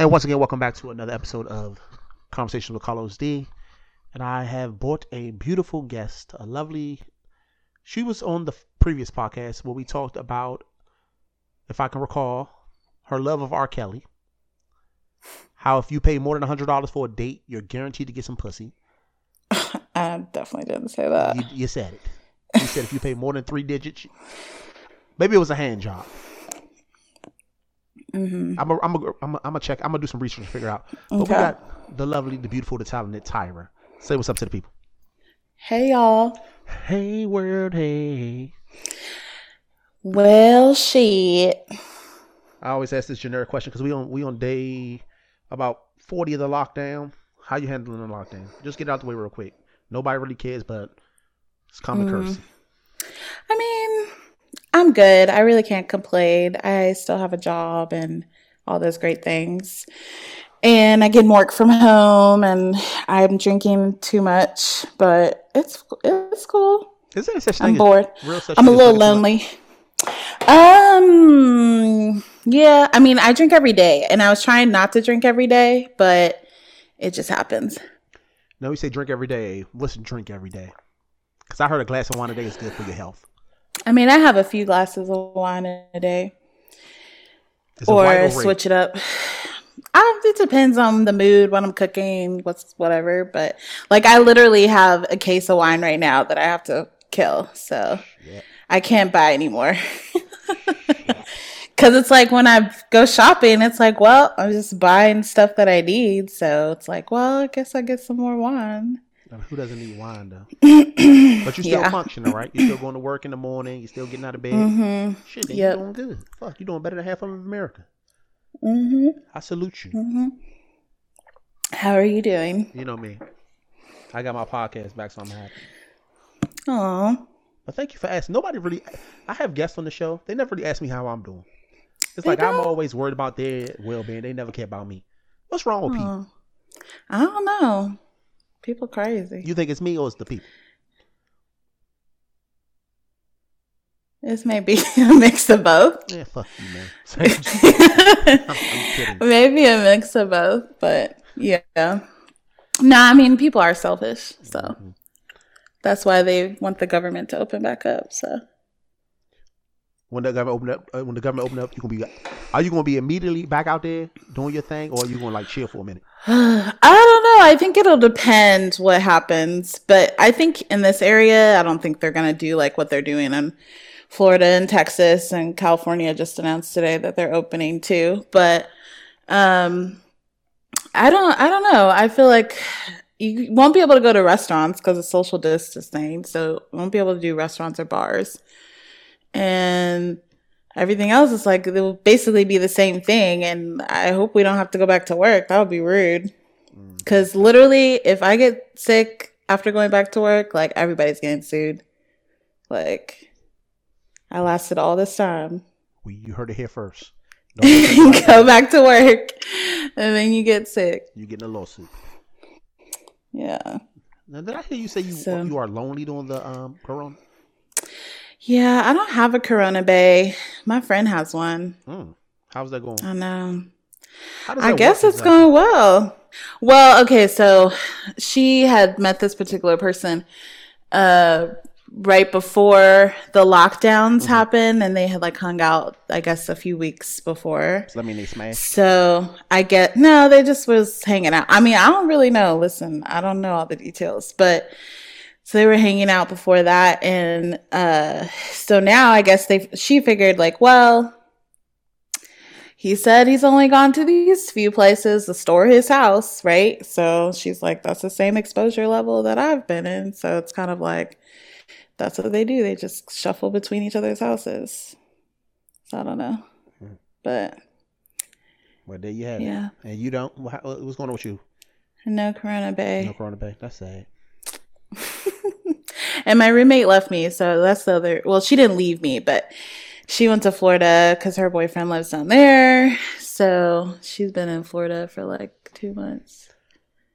And once again, welcome back to another episode of Conversation with Carlos D. And I have brought a beautiful guest, a lovely. She was on the previous podcast where we talked about, if I can recall, her love of R. Kelly. How if you pay more than hundred dollars for a date, you're guaranteed to get some pussy. I definitely didn't say that. You, you said it. You said if you pay more than three digits, maybe it was a hand job. Hmm I'm a, I'm a, I'm a, I'm a check. I'm gonna do some research to figure out. But we got the lovely, the beautiful, the talented Tyra. Say what's up to the people. Hey y'all. Hey world, hey. Well, shit. I always ask this generic question because we on we on day about forty of the lockdown. How you handling the lockdown? Just get it out the way real quick. Nobody really cares, but it's common Mm. courtesy. I mean, I'm good. I really can't complain. I still have a job and all those great things. And I get work from home and I'm drinking too much, but it's it's cool. Is there such thing? I'm as- bored. I'm a thing little drinking too much? lonely. Um, yeah, I mean, I drink every day and I was trying not to drink every day, but it just happens. No, we say drink every day. What's drink every day? Because I heard a glass of wine a day is good for your health. I mean, I have a few glasses of wine a day Is or switch it up. I, it depends on the mood, what I'm cooking, what's whatever. But like, I literally have a case of wine right now that I have to kill, so Yeah. I can't buy anymore. Cause it's like when I go shopping, it's like, well, I'm just buying stuff that I need. So it's like, well, I guess I get some more wine. Who doesn't need wine though? But you're still Yeah. functioning, right? You're still going to work in the morning. You're still getting out of bed. Mm-hmm. Shit, then Yep. you doing good. Fuck, you're doing better than half of America. Mm-hmm. I salute you. Mm-hmm. How are you doing? You know me. I got my podcast back, so I'm happy. Oh, But thank you for asking. Nobody really. I have guests on the show. They never really ask me how I'm doing. It's They like I'm always worried about their well being. They never care about me. What's wrong with people? I don't know. People crazy. You think it's me or it's the people? This may be a mix of both. Yeah, fuck you, man. I'm. Maybe a mix of both, but yeah. No, I mean people are selfish, so Mhm. that's why they want the government to open back up. So When the government open up, uh, when the government open up, you gonna be. Are you gonna be immediately back out there doing your thing, or are you gonna like chill for a minute? Know. I think it'll depend what happens, but I think in this area, I don't think they're gonna do like what they're doing in Florida and Texas and California. Just announced today that they're opening too, but um, I don't. I don't know. I feel like you won't be able to go to restaurants because of social distancing, so won't be able to do restaurants or bars, and everything else is like it will basically be the same thing and i hope we don't have to go back to work that would be rude Mm. because literally if i get sick after going back to work like everybody's getting sued like i lasted all this time We, you heard it here first. Don't go back to work and then you get sick You're getting a lawsuit? yeah Now, did I hear you say you So- you are lonely during the um corona? yeah i don't have a corona bay my friend has one Mm. How's that going? i know I guess work it's exactly? going well. Well, okay, so she had met this particular person uh right before the lockdowns Mm-hmm. happened and they had like hung out I guess a few weeks before. So mean they smash. So I get no, they just was hanging out. I mean, I don't really know. Listen, I don't know all the details, but so they were hanging out before that, and uh, so now I guess they she figured like, well, he said he's only gone to these few places to store his house, right? So she's like, that's the same exposure level that I've been in. So it's kind of like that's what they do. They just shuffle between each other's houses. So I don't know, Hmm. but. Well, there you have Yeah. it. And you don't. What's going on with you? No Corona Bay. No corona bay. That's sad. and my roommate left me, so that's the other. Well, she didn't leave me, but she went to Florida because her boyfriend lives down there. So she's been in Florida for like two months.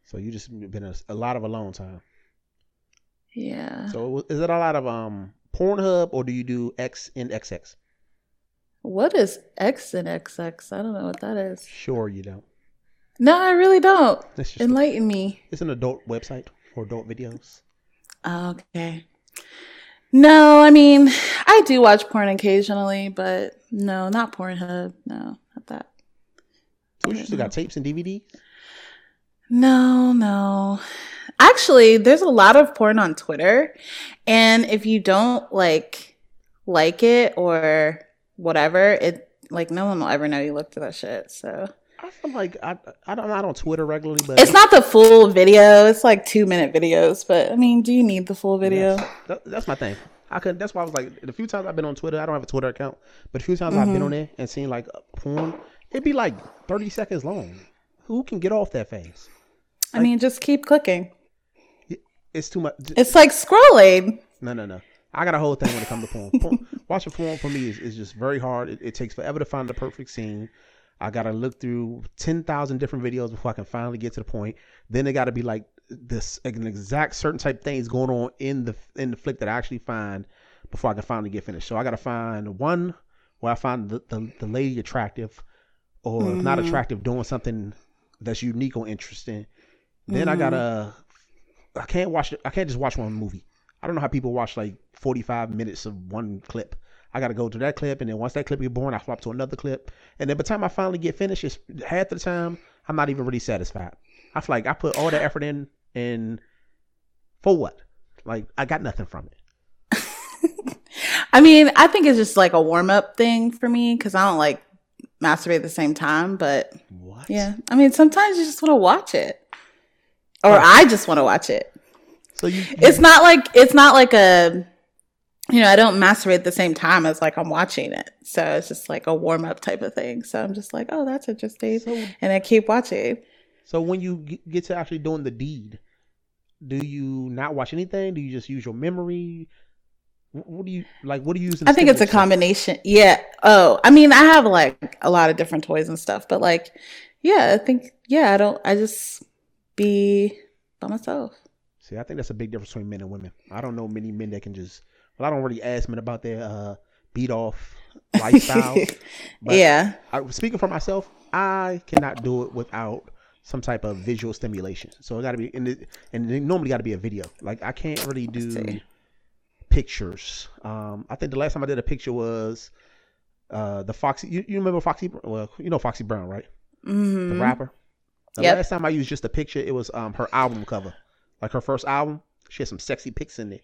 So you just been a, a lot of alone time. Yeah. So is it a lot of um Pornhub or do you do X and XX? What is X and XX? I don't know what that is. Sure, you don't. No, I really don't. Enlighten me. it's an adult website for adult videos. Okay. No, I mean, I do watch porn occasionally, but no, not Pornhub. No, not that. So we still got tapes and DVDs. No, no. Actually, there's a lot of porn on Twitter, and if you don't like like it or whatever, it like no one will ever know you looked at that shit. So I feel like I I don't not on Twitter regularly, but it's not the full video. It's like two minute videos, but I mean, do you need the full video? That, that's my thing. I could. That's why I was like, the few times I've been on Twitter, I don't have a Twitter account, but a few times I've been mm-hmm. on there and seen like porn, it'd be like thirty seconds long. Who can get off that fast? I mean, just keep clicking. It's too much. It's like scrolling. No, no, no. I got a whole thing when it comes to porn. porn watching porn for me is, is just very hard. It, it takes forever to find the perfect scene. I gotta look through ten thousand different videos before I can finally get to the point. Then it got to be like this an exact certain type things going on in the in the flick that I actually find before I can finally get finished. So I gotta find one where I find the the, the lady attractive, or if not mm-hmm. attractive, doing something that's unique or interesting. Then I gotta mm-hmm. I can't watch I can't just watch one movie. I don't know how people watch like 45 minutes of one clip. I got to go to that clip, and then once that clip is born, I flop to another clip, and then by the time I finally get finished, it's half the time I'm not even really satisfied. I feel like I put all the effort in, and for what? Like I got nothing from it. I mean, I think it's just like a warm up thing for me because I don't like masturbate at the same time. But What? yeah, I mean, sometimes you just want to watch it, or oh. I just want to watch it. So you, you It's not like it's not like a, you know, I don't masturbate at the same time as like I'm watching it. So it's just like a warm up type of thing. So I'm just like, oh, that's interesting, so and I keep watching. so when you get to actually doing the deed, do you not watch anything? Do you just use your memory? What do you like? What do you use? I think it's a combination. Yeah. Oh, I mean, I have like a lot of different toys and stuff, but like, yeah, I think, yeah, I don't, I just be by myself. See, I think that's a big difference between men and women. I don't know many men that can just. Well, I don't really ask men about their uh, beat off lifestyle. yeah. I, speaking for myself, I cannot do it without some type of visual stimulation. So it got to be, and it, and it normally got to be a video. Like I can't really do pictures. Um, I think the last time I did a picture was uh, the Foxy. You, you remember Foxy? Well, you know Foxy Brown, right? hmm The rapper. The Yep. last time I used just a picture, it was um her album cover, like her first album. She had some sexy pics in it,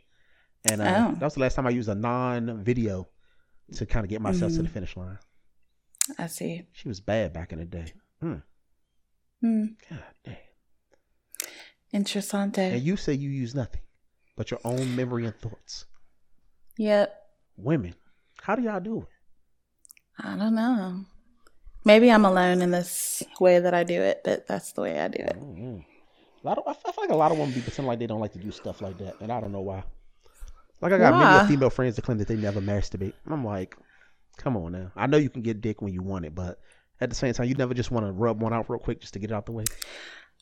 and uh, Oh. that was the last time I used a non-video to kind of get myself to the finish line. I see. She was bad back in the day. Hmm. Hmm. God damn. Interessante. And you say you use nothing but your own memory and thoughts. Yep. Women, how do y'all do it? I don't know. Maybe I'm alone in this way that I do it, but that's the way I do it. Mm-mm. A lot of, I feel like a lot of women be pretending like they don't like to do stuff like that, and I don't know why. Like I got many Why? of female friends that claim that they never masturbate. I'm like, come on now. I know you can get dick when you want it, but at the same time, you never just want to rub one out real quick just to get it out the way.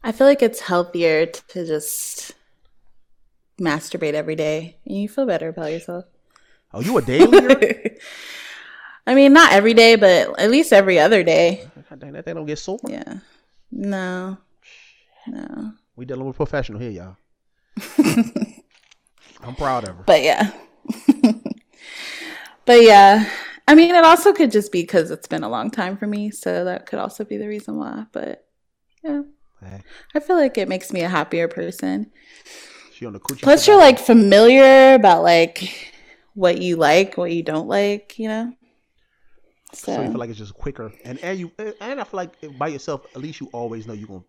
I feel like it's healthier to just masturbate every day and you feel better about yourself. Oh, you a daily? I mean, not every day, but at least every other day. God dang, that thing don't get sore. Yeah. No. No. We dealing with professional here, y'all. I'm proud of her. But yeah. but yeah. I mean, it also could just be because it's been a long time for me. So that could also be the reason why. But yeah. Hey, I feel like it makes me a happier person. she on the coochie. Plus, you're like familiar about like what you like, what you don't like, you know? so you feel like it's just quicker, and and you and I feel like by yourself, at least you always know you're gonna.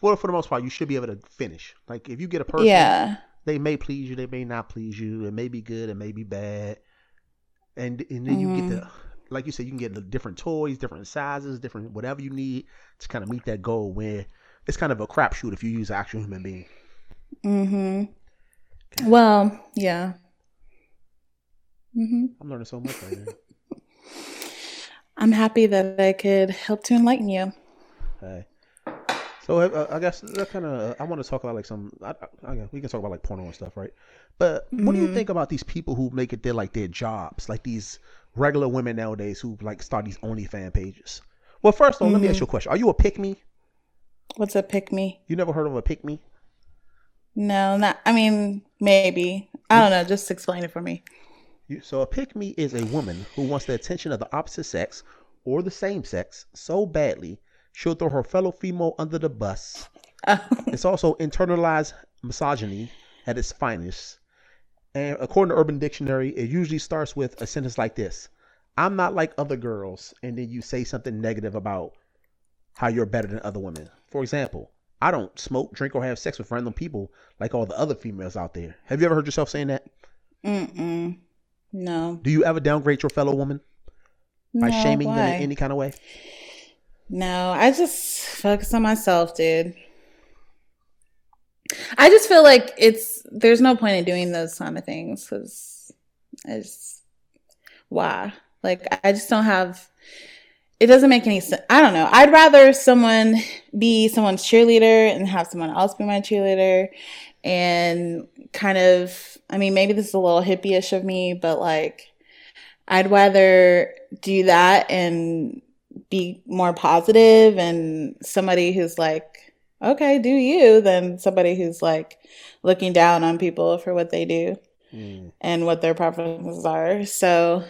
For for the most part, you should be able to finish. Like if you get a person, yeah. They may please you, they may not please you. It may be good, it may be bad, and and then you get the like you said, you can get the different toys, different sizes, different whatever you need to kind of meet that goal. Where it's kind of a crapshoot if you use an actual human being. Mm-hmm. Well, yeah. Mm-hmm. I'm learning so much right now. I'm happy that I could help to enlighten you. Hey. So uh, uh, I guess that kind of I want to talk about like some. I, I, we can talk about like porno and stuff, right? But what do you mm. think about these people who make it their like their jobs, like these regular women nowadays who like start these OnlyFans pages? Well, first of all, let me ask you a mm-hmm. question: Are you a pick me? What's a pick me? You never heard of a pick me? No, not. I mean, maybe. I don't know. Just explain it for me. You, so a pick me is a woman who wants the attention of the opposite sex or the same sex so badly she'll throw her fellow female under the bus. Oh. it's also internalized misogyny at its finest. And according to Urban Dictionary, it usually starts with a sentence like this I'm not like other girls. And then you say something negative about how you're better than other women. For example, I don't smoke, drink, or have sex with random people like all the other females out there. Have you ever heard yourself saying that? Mm-mm. No. Do you ever downgrade your fellow woman by No, shaming them in any kind of way? No, I just focus on myself, dude. I just feel like it's there's no point in doing those kind of things because it's why. Like I just don't have. It doesn't make any sense. I don't know. I'd rather someone be someone's cheerleader and have someone else be my cheerleader, and kind of. I mean, maybe this is a little hippie-ish of me, but like, I'd rather do that and be more positive and somebody who's like, okay, do you, than somebody who's like looking down on people for what they do Mm. and what their preferences are. So,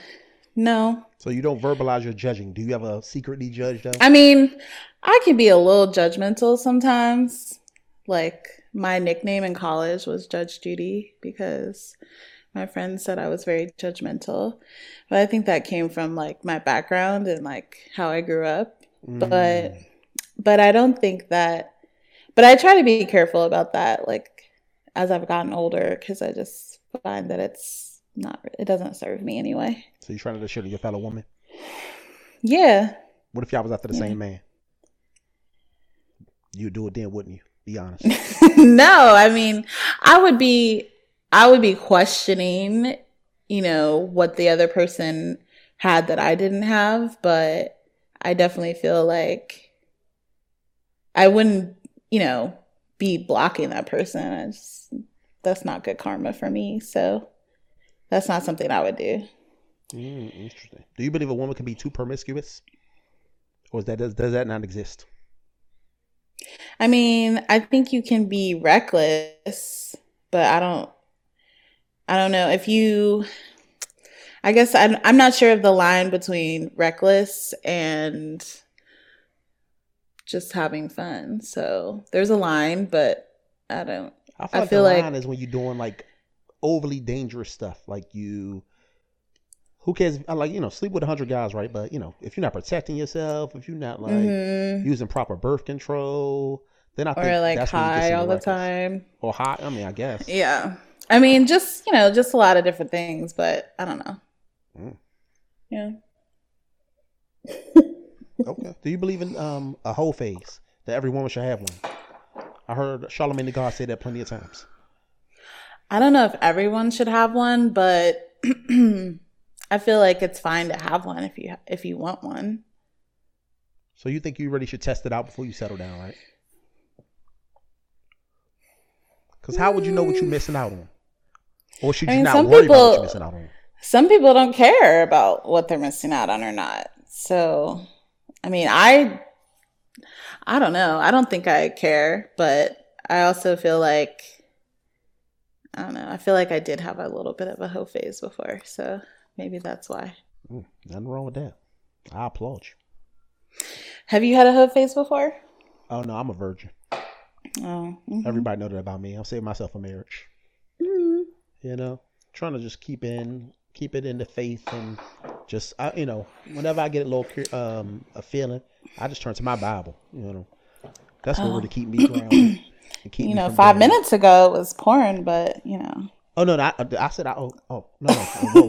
no. So you don't verbalize your judging. Do you have a secretly judge though? I mean, I can be a little judgmental sometimes. Like, my nickname in college was Judge Judy because my friends said I was very judgmental. But I think that came from like my background and like how I grew up. but Mm. but I don't think that but I try to be careful about that like as I've gotten older cuz I just find that it's not it doesn't serve me anyway. so you're trying to shit on your fellow woman. Yeah. What if y'all was after the Yeah. same man? You'd do it then, wouldn't you? Be honest. no, I mean, I would be I would be questioning, you know, what the other person had that I didn't have, but I definitely feel like I wouldn't, you know, be blocking that person. Just, that's not good karma for me. So that's not something I would do. Mm, interesting. Do you believe a woman can be too promiscuous, or is that does, does that not exist? I mean, I think you can be reckless, but I don't I don't know if you I guess I'm I'm not sure of the line between reckless and just having fun. So, there's a line, but I don't I feel I like feel the like- line is when you're doing like overly dangerous stuff, like you. Who cares? I like you know sleep with a hundred guys, right? But you know if you're not protecting yourself, if you're not like Mhm. using proper birth control, then I or like that's when you get high all the reckless. time. or high. I mean, I guess. Yeah. I mean, just, you know, just a lot of different things, but I don't know. Mm. Yeah. Okay. Do you believe in um a whole phase that every woman should have one? I heard Charlemagne the God say that plenty of times. I don't know if everyone should have one, but I feel like it's fine to have one if you if you want one. So you think you really should test it out before you settle down, right? Because how would you know what you're missing out on? Or should I you mean, not worry about what you're missing out on? Some people don't care about what they're missing out on or not. So, I mean, I I don't know. I don't think I care, but I also feel like I don't know. I feel like I did have a little bit of a hoe phase before, so maybe that's why. Mm, nothing wrong with that. I applaud you. Have you had a hoe phase before? Oh no, I'm a virgin. Oh, mhm. Everybody know that about me. I'm saving myself for marriage. Mhm. You know, trying to just keep in, keep it in the faith, and just I, you know, whenever I get a little um a feeling, I just turn to my Bible. You know, that's what Oh. really keep me grounded. and keep You me know, five going- minutes ago it was porn, but you know, Oh no, no I, I said I. Oh, oh no, no,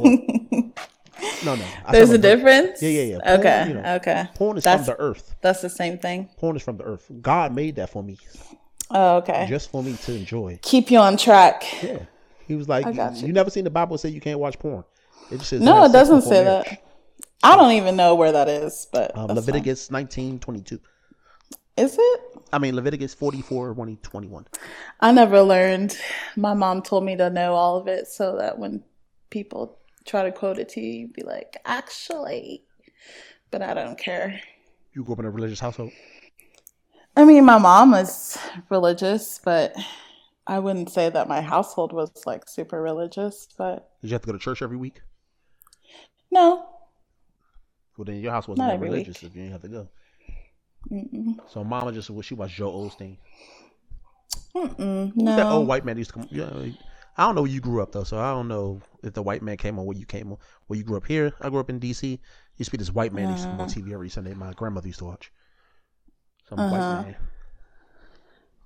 no, no. I there's a difference. Yeah, yeah, yeah. Porn, Okay, you know, okay. Porn is That's- from the earth. That's the same thing. Porn is from the earth. God made that for me, Oh, okay. just for me to enjoy. Keep you on track. Yeah, he was like, you. you. never seen the Bible say you can't watch porn. It just says No, it doesn't say marriage. that. I don't even know where that is, but Um, Leviticus nineteen twenty two. fine. Is it? I mean Leviticus forty four one twenty one. I never learned. My mom told me to know all of it so that when people try to quote it to you, you'd be like, actually. But I don't care. You grew up in a religious household. I mean, my mom was religious, but I wouldn't say that my household was like super religious. But Did you have to go to church every week? no, Well, then your house wasn't Not that religious if you didn't have to go. Mm-mm. So mama just she watched Joel Osteen. Mm-mm. Who's that old white man used to come? Yeah, I don't know where you grew up though, so I don't know if the white man came on where you came on. Where you grew up here? I grew up in D.C. Used to be this white man that used to come on Uh. TV every Sunday. My grandmother used to watch. Some Uh-huh. white man.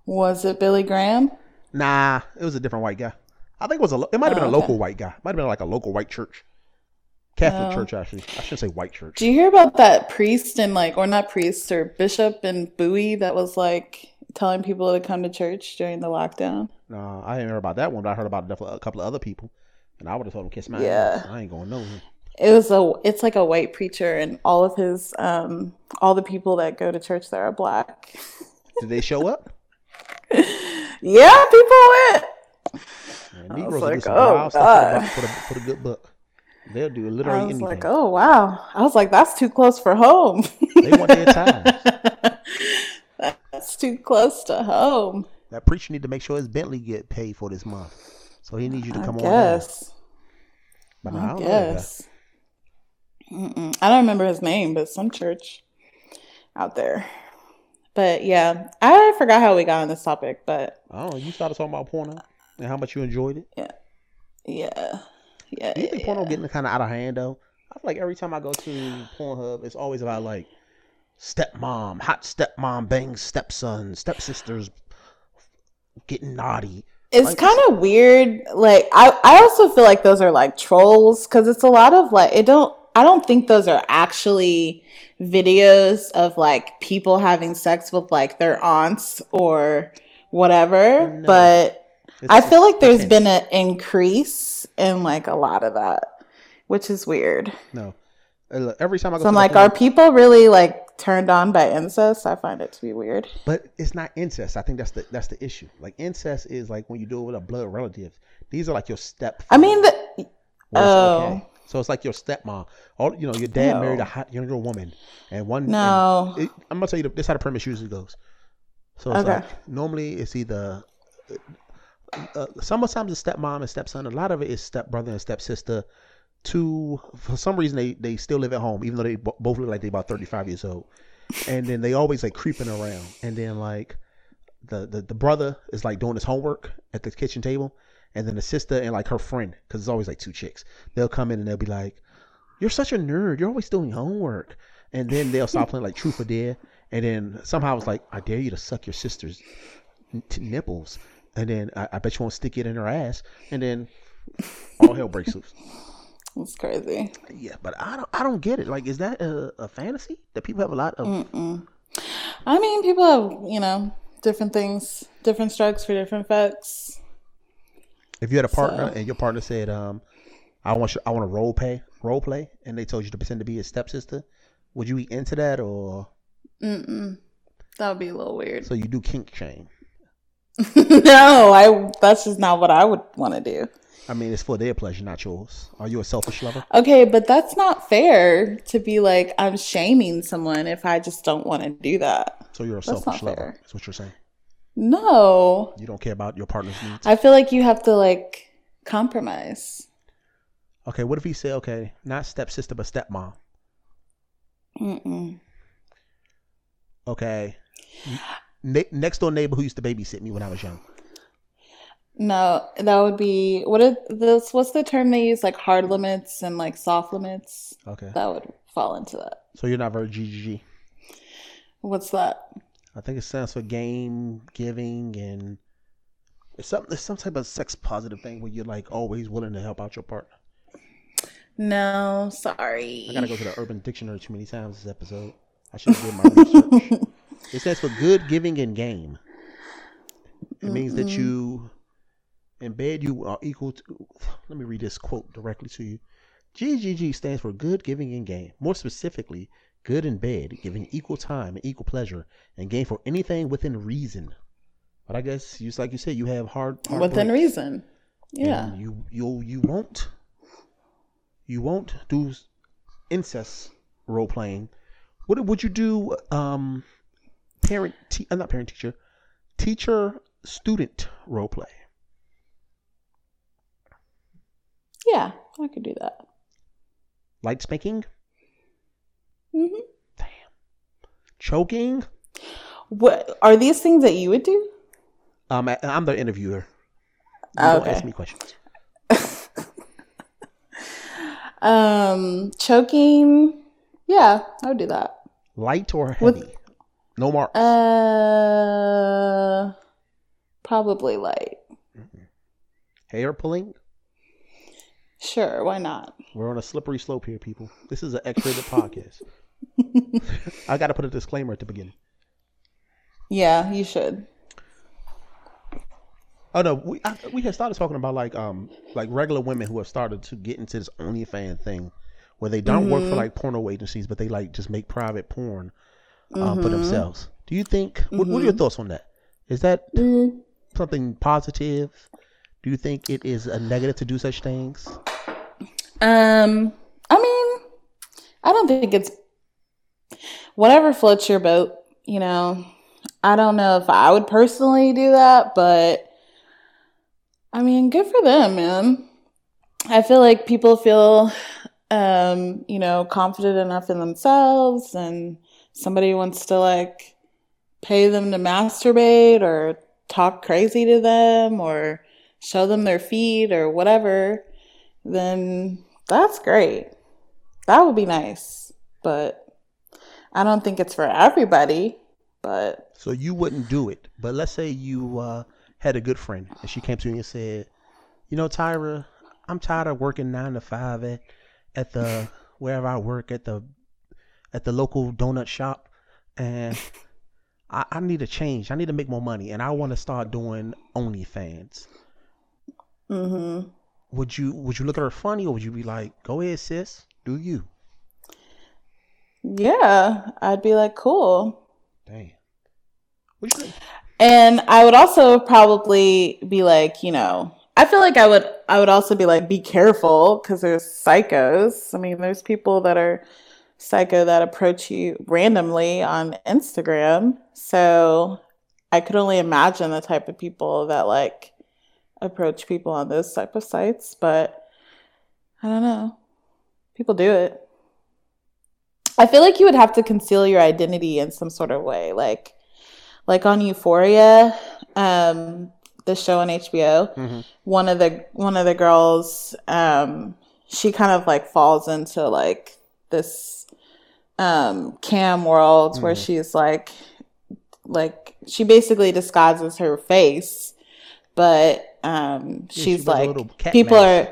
Was it Billy Graham? Nah, it was a different white guy. I think it was a. It might have been Oh, a okay. local white guy. Might have been like a local white church, Catholic Oh. church actually. I shouldn't say white church. Do you hear about that priest and like, or not priest or bishop in Bowie that was like telling people to come to church during the lockdown? No, I didn't hear about that one, but I heard about a couple of other people, and I would have told them kiss my Yeah. ass. I ain't going nowhere. It was a, it's like a white preacher, and all of his, um, all the people that go to church there are black. Did they show up? Yeah, people went. I Negroes was will do like, some oh, God. for, the, for, the, good book. They'll do literally I was anything. like, oh wow. I was like, that's too close for home. They want their time. That's too close to home. That preacher need to make sure his Bentley get paid for this month. So he needs you to I come on Yes. But nah, I I don't know that guess. Mm-mm. I don't remember his name, but some church out there. But yeah, I forgot how we got on this topic, but oh. You started talking about porno and how much you enjoyed it. yeah, yeah, yeah. Do you think yeah, porno getting kind of out of hand though? I feel like every time I go to Pornhub, it's always about like stepmom, hot stepmom bangs stepson, stepsisters getting naughty. It's Like, kind of weird. Like I, I also feel like those are like trolls because it's a lot of like it don't. I don't think those are actually videos of like people having sex with like their aunts or whatever. No. But It's- I feel like there's been an increase in like a lot of that, which is weird. no. Uh, Every time I go, So I'm like, are people really like turned on by incest? I find it to be weird. But it's not incest. I think that's the that's the issue. Like incest is like when you do it with a blood relative. These are like your step. I mean, the, oh. So it's like your stepmom. All you know, your dad Ew. married a hot younger woman, and one. No. and it- I'm gonna tell you this how the premise usually goes. So it's Okay. like normally it's either. Uh, sometimes it's stepmom and stepson. A lot of it is stepbrother and stepsister. Two, for some reason, they, they still live at home, even though they bo- both look like they're about 35 years old. And then they always like creeping around. And then like the, the, the brother is like doing his homework at the kitchen table. And then the sister and like her friend, because it's always like two chicks, they'll come in and they'll be like, You're such a nerd. You're always doing homework. And then they'll start playing like Truth or Dare. And then somehow it's like, I dare you to suck your sister's n- t- nipples. And then I, I bet you won't stick it in her ass. And then all hell breaks loose. It's crazy. Yeah, but I don't I don't get it. Like, is that a, a fantasy that people have a lot of? Mm. I mean, people have, you know, different things, different strokes for different folks. If you had a partner So- and your partner said, um, I want you, I want to role play role play, and they told you to pretend to be his stepsister, would you eat into that or Mm-mm. That would be a little weird. so you do kink shame? no, I. That's just not what I would want to do. I mean, it's for their pleasure, not yours. Are you a selfish lover? Okay, but that's not fair to be like I'm shaming someone if I just don't want to do that. So you're a That's selfish lover. fair. That's what you're saying. No, You don't care about your partner's needs. I feel like you have to like compromise. Okay, what if he say, okay, not stepsister but stepmom? Mm-mm. Okay, ne- next door neighbor who used to babysit me when I was young. No, that would be what is this? What's the term they use? Like hard limits and like soft limits. Okay, That would fall into that. so you're not very GGG. What's that? I think it stands for game giving and it's some it's some type of sex positive thing where you're like always willing to help out your partner. No, sorry. I gotta go to the Urban Dictionary too many times this episode. I should have did my research. it stands for good giving and game. It means that you in bed you are equal to let me read this quote directly to you. GGG stands for good giving and game. More specifically, good in bed, giving equal time and equal pleasure, and game for anything within reason. But I guess just like you said, you have hard, hard Within breaks. reason. Yeah. And you you you won't you won't do incest role playing. What would you do um parent, te- uh, not parent teacher, teacher student role play. Yeah, I could do that. Light spanking, hmm choking. What are these things that you would do? Um, I- I'm the interviewer. You Oh, don't okay. ask me questions. Um, choking. Yeah, I would do that. Light or With- heavy? No marks. Uh, probably light. Hair pulling. Sure, why not? We're on a slippery slope here, people. This is an X-rated podcast. I got to put a disclaimer at the beginning. Yeah, you should. Oh no, we I, we had started talking about like um like regular women who have started to get into this OnlyFans thing, where they don't work for like porno agencies, but they like just make private porn um, for themselves. Do you think? What, what are your thoughts on that? Is that something positive? Do you think it is a negative to do such things? Um, I mean, I don't think it's whatever floats your boat, you know. I don't know if I would personally do that, but I mean, good for them, man. I feel like people feel um, you know, confident enough in themselves and somebody wants to like pay them to masturbate or talk crazy to them or show them their feet or whatever then that's great. That would be nice. But I don't think it's for everybody. But So you wouldn't do it, but let's say you uh, had a good friend and she came to you and said, "You know, Tyra, I'm tired of working nine to five at at the wherever I work at the at the local donut shop, and I, I need a change. I need to make more money, and I want to start doing OnlyFans." mhm. Would you would you look at her funny, or would you be like, "Go ahead, sis, do you"? Yeah, I'd be like, cool. Damn. What you think? And I would also probably be like, you know, I feel like I would I would also be like, be careful because there's psychos. I mean, there's people that are psycho that approach you randomly on Instagram. So I could only imagine the type of people that like approach people on those type of sites, but I don't know. People do it. I feel like you would have to conceal your identity in some sort of way, like like on Euphoria, um, the show on HBO. Mhm. One of the one of the girls, um, she kind of like falls into like this um, cam world where Mhm. she's like like she basically disguises her face, but um, Yeah, she she's like people are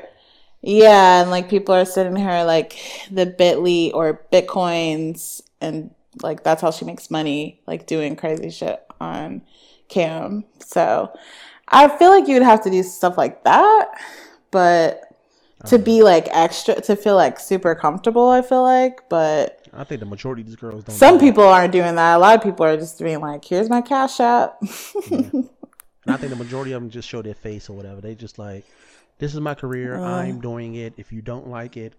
yeah, and like people are sending her like the Bitly or Bitcoins, and like that's how she makes money, like doing crazy shit on cam. So I feel like you would have to do stuff like that, but to Uh-huh. be like extra, to feel like super comfortable, I feel like, but I think the majority of these girls don't. some do people aren't doing that. A lot of people are just being like, here's my cash app. And I think the majority of them just show their face or whatever. They just like, this is my career. Uh. I'm doing it. If you don't like it,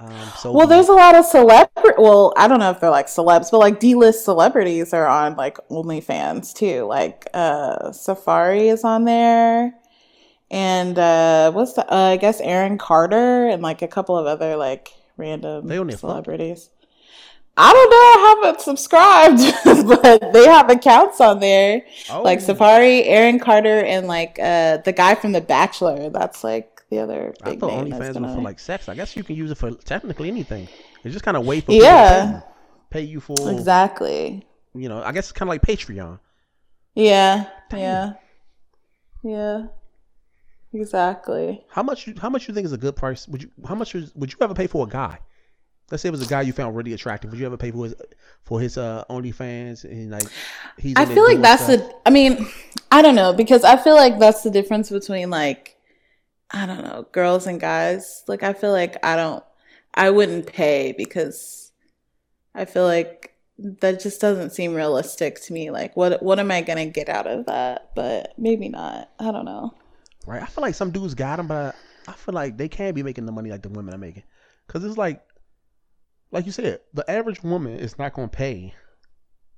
um, so Well, there's a lot of celeb. Well, I don't know if they're like celebs, but like D-list celebrities are on like OnlyFans too. Like uh Safaree is on there, and uh what's the? Uh, I guess Aaron Carter and like a couple of other like random They only fuck? celebrities. I don't know. I haven't subscribed, but they have accounts on there. oh, Like Safaree, Aaron Carter, and like uh the guy from The Bachelor. That's like the other I thought OnlyFans was for like sex. I guess you can use it for technically anything. It's just kind of wait for people Yeah. to pay you, for Exactly. you know. I guess it's kind of like Patreon. Yeah, Damn. yeah, yeah, exactly. How much? How much you think is a good price? Would you? How much is, would you ever pay for a guy? Let's say it was a guy you found really attractive. Would you ever pay for his for his uh, OnlyFans and like he's? I feel like that's stuff? the. I mean, I don't know because I feel like that's the difference between like, I don't know, girls and guys. Like, I feel like I don't, I wouldn't pay because I feel like that just doesn't seem realistic to me. Like, what what am I gonna get out of that? But maybe not. I don't know. right. I feel like some dudes got them, but I feel like they can't be making the money like the women are making because it's like, like you said, the average woman is not going to pay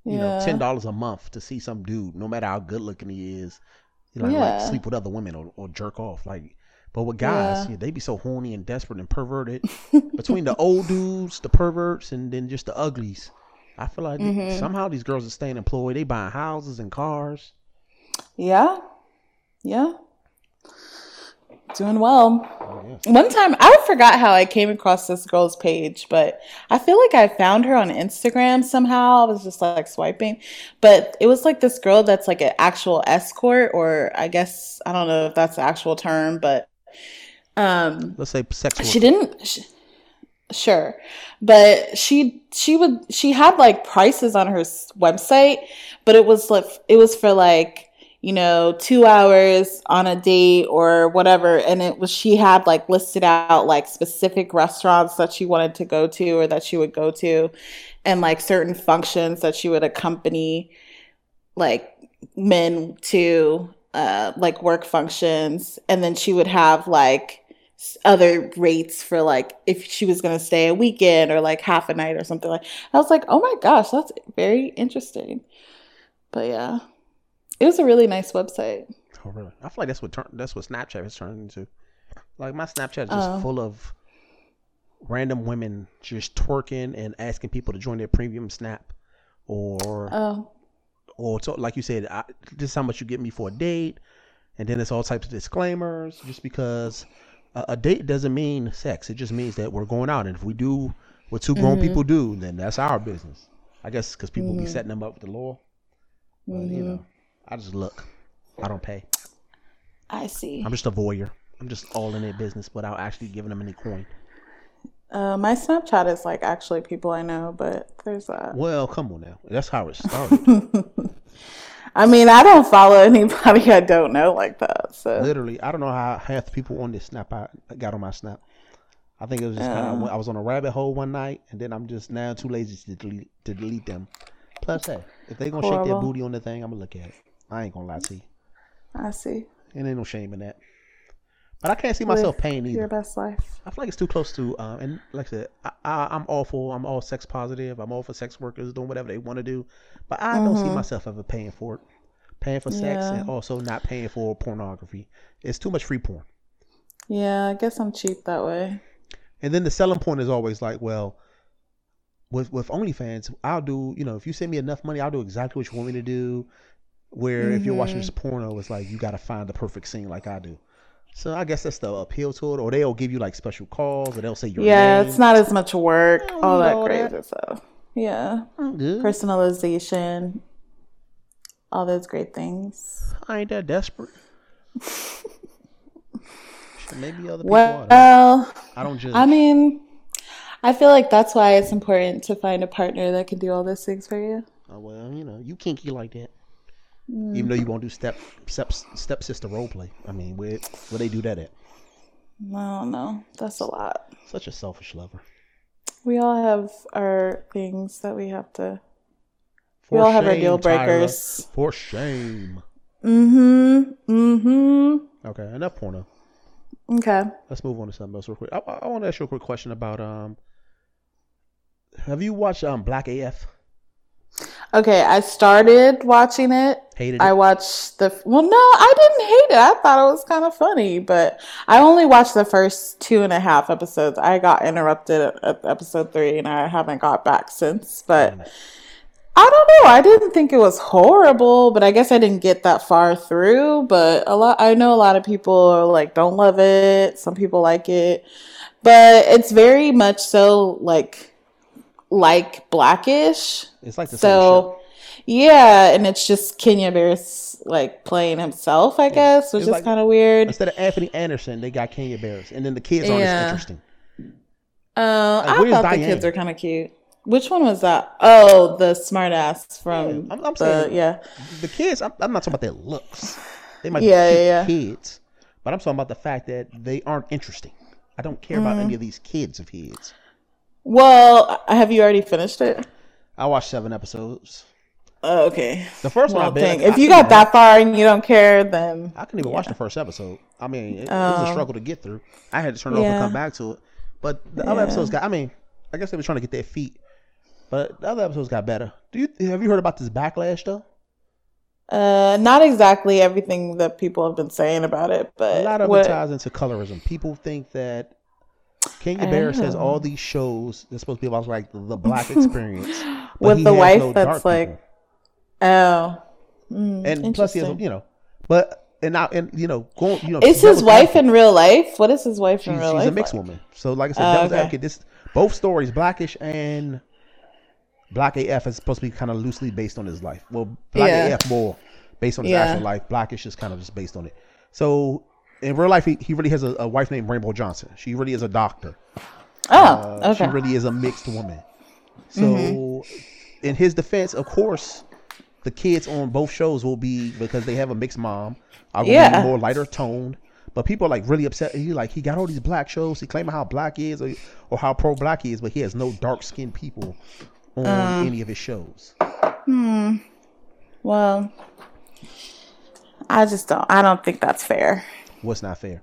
you know ten dollars a month to see some dude, no matter how good looking he is, you know, like sleep with other women or, or jerk off. Like, but with guys, Yeah. yeah, they be so horny and desperate and perverted. Between the old dudes, the perverts, and then just the uglies, I feel like Mm-hmm. somehow these girls are staying employed. They buying houses and cars. Yeah. Yeah. Doing well. Oh, yes. One time, I forgot how I came across this girl's page, but I feel like I found her on Instagram somehow. I was just like swiping, but it was like this girl that's like an actual escort, or I guess I don't know if that's the actual term, but um, Let's say sex work. she didn't. Sh sure, but she she would she had like prices on her website, but it was like it was for like you know two hours on a date or whatever, and it was she had like listed out like specific restaurants that she wanted to go to or that she would go to, and like certain functions that she would accompany like men to uh like work functions and then she would have like other rates for like if she was going to stay a weekend or like half a night or something like I was like, "Oh my gosh, that's very interesting." But yeah. It was a really nice website. Oh, really? I feel like that's what turn, that's what Snapchat has turned into. Like my Snapchat is just Oh. full of random women just twerking and asking people to join their premium Snap, or Oh. or to, like you said, I, this is how much you get me for a date, and then it's all types of disclaimers. Just because a, a date doesn't mean sex, it just means that we're going out, and if we do what two grown mm-hmm. people do, then that's our business. I guess because people be mm-hmm. setting them up with the law, but you mm-hmm. know, I just look. I don't pay. I see. I'm just a voyeur. I'm just all in their business without actually giving them any coin. Uh, my Snapchat is like actually people I know, but there's that. Well, come on now. That's how it started. I mean, I don't follow anybody I don't know like that. So Literally, I don't know how half the people on this snap I got on my snap. I think it was just kind of I was on a rabbit hole one night, and then I'm just now too lazy to delete to delete them. Plus, hey, if they're gonna shake their booty on the thing, I'm gonna look at it. I ain't gonna lie to you. I see. And ain't no shame in that. But I can't see myself Live paying either. Your best life. I feel like it's too close to, um, and like I said, I, I, I'm all for, I'm all sex positive. I'm all for sex workers doing whatever they want to do, but I don't see myself ever paying for it, paying for sex, Mm-hmm. Yeah. and also not paying for pornography. It's too much free porn. Yeah, I guess I'm cheap that way. And then the selling point is always like, well, with with OnlyFans, I'll do, you know, if you send me enough money, I'll do exactly what you want me to do. Where if you're watching Mm-hmm. this porno, it's like you got to find the perfect scene like I do. So I guess that's the appeal to it, or they'll give you like special calls, or they'll say your Yeah, name. it's not as much work. All that all that. crazy stuff. Yeah, personalization, all those great things. I ain't that desperate. Maybe other people are. Well, I don't judge. I mean, I feel like that's why it's important to find a partner that can do all those things for you. oh, well, you know, you kinky like that. Mm. Even though you won't do step step stepsister role play. I mean, where where they do that at? I don't know. That's a lot. Such a selfish lover. We all have our things that we have to. For We all have our shame, deal Tyra. breakers. For shame. Mm-hmm. Mm-hmm. Okay, enough porno. Okay. Let's move on to something else real quick. I, I want to ask you a quick question about um. Have you watched um Black AF? Okay, I started watching it. Hated I watched the well, no, I didn't hate it. I thought it was kind of funny, but I only watched the first two and a half episodes. I got interrupted at, at episode three, and I haven't got back since. But I don't know. I didn't think it was horrible, but I guess I didn't get that far through. But a lot, I know a lot of people are like don't love it. Some people like it, but it's very much so like like Black-ish. It's like the. So yeah, and it's just Kenya Barris like playing himself, I guess, which It's is like- kind of weird. Instead of Anthony Anderson, they got Kenya Barris, and then the kids aren't as Yeah. interesting. Uh, I where's thought the kids are kind of cute. Which one was that? Oh, the smartass from Yeah, I'm- I'm the saying- yeah. The kids, I'm, I'm not talking about their looks. They might Yeah, be cute yeah, kids, but I'm talking about the fact that they aren't interesting. I don't care about Mm-hmm. any of these kids of his. Well, have you already finished it? I watched seven episodes. Oh, okay. The first Well, one I barely. If you got that far and you don't care, then I couldn't even watch the first episode. I mean, it, it was a Oh. struggle to get through. I had to turn it off and come back to it. But the other episodes got. I mean, I guess they were trying to get their feet But the other episodes got better. Do you have you heard about this backlash though? Uh, not exactly everything that people have been saying about it, but A lot of what- it ties into colorism. People think that Kenya Barris has all these shows that's supposed to be about like the, black experience, with the wife no that's like, people. oh, mm, and plus he has you know, but and now and you know going you know Is his wife in real life? What is his wife she's, in real she's life? a mixed like? woman. So like I said, Oh, okay. advocate. This both stories, Black-ish and Black AF, is supposed to be kind of loosely based on his life. Well, Black Yeah. AF more based on his Yeah. actual life. Black-ish is kind of just based on it. So in real life, he, he really has a, a wife named Rainbow Johnson. She really is a doctor. Oh, Uh, okay. She really is a mixed woman. So, Mm-hmm. in his defense, of course, the kids on both shows will be because they have a mixed mom. Going to Yeah. be more lighter toned. But people are like really upset. He like he got all these black shows. He claiming how black he is or, or how pro black he is, but he has no dark skinned people on Uh. any of his shows. Hmm. Well, I just don't. I don't think that's fair. What's not fair?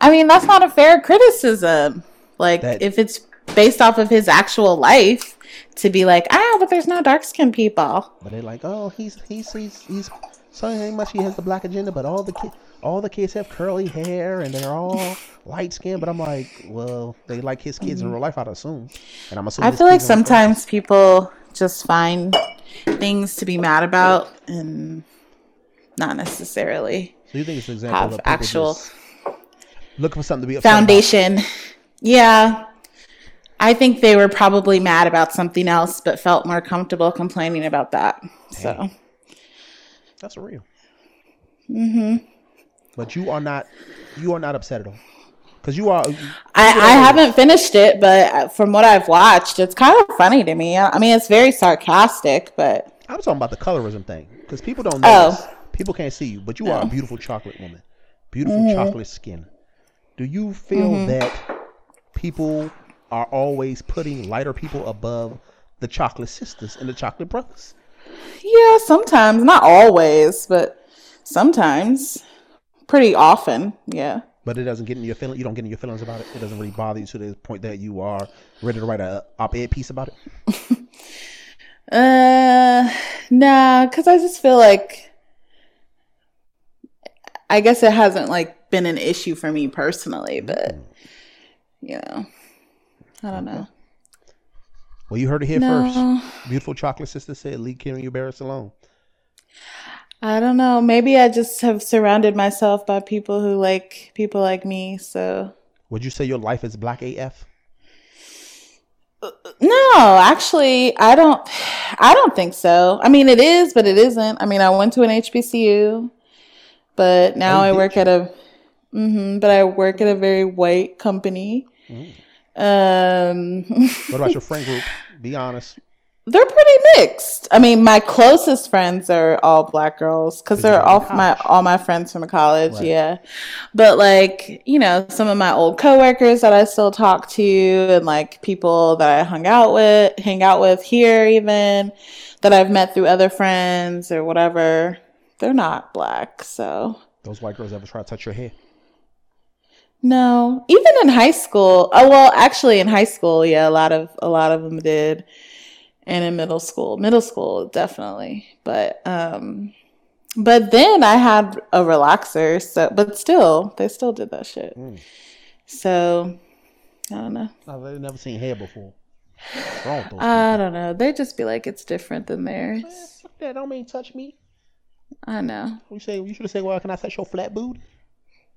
I mean, that's not a fair criticism. Like, That- if it's based off of his actual life, to be like, ah, but there's no dark skinned people. But they're like, oh, he's he's he's he's so ain't much he has the black agenda, but all the ki- all the kids have curly hair and they're all light skinned. But I'm like, well, they like his kids in real life, I'd assume. And I'm assuming I feel like kids sometimes people just find things to be mad about and not necessarily So you think it's an example have of actual looking for something to be upset about? foundation. Yeah. I think they were probably mad about something else, but felt more comfortable complaining about that. So, That's real. Mm-hmm. But you are not you are not upset at all because you are. I, I haven't finished it, but from what I've watched, it's kind of funny to me. I mean, it's very sarcastic, but I'm talking about the colorism thing because people don't know. Oh. People can't see you, but you are a beautiful chocolate woman, beautiful chocolate skin. Do you feel that people are always putting lighter people above the chocolate sisters and the chocolate brothers? yeah, sometimes, not always, but sometimes, pretty often, yeah. But it doesn't get in your feeling. You don't get in your feelings about it. It doesn't really bother you to the point that you are ready to write a op-ed piece about it. Uh, nah, because I just feel like I guess it hasn't like been an issue for me personally, mm-hmm. but you know, I don't know. Well, you heard it here No. first. Beautiful chocolate sister said, "Leave Kenya Barris alone." I don't know. Maybe I just have surrounded myself by people who like people like me. So Would you say your life is black AF? Uh, no, actually, I don't. I don't think so. I mean, it is, but it isn't. I mean, I went to an HBCU, but now Oh, I work you? at a. hmm but I work at a very white company. Um, What about your friend group? Be honest. they're pretty mixed. I mean, my closest friends are all black girls because they're all my all my friends from college. Right. Yeah, but like you know, some of my old coworkers that I still talk to, and like people that I hung out with, hang out with here, even that I've met through other friends or whatever. They're not black, so Those white girls ever try to touch your hair? no. Even in high school, oh well, actually in high school, yeah, a lot of a lot of them did, and in middle school, middle school definitely, but um, but then I had a relaxer, so but still, they still did that shit. Mm. So I don't know. I've never seen hair before. I don't know. They just be like it's different than theirs. Fuck that don't mean touch me. I know. You say you should have said, "Well, can I touch your flat booty?"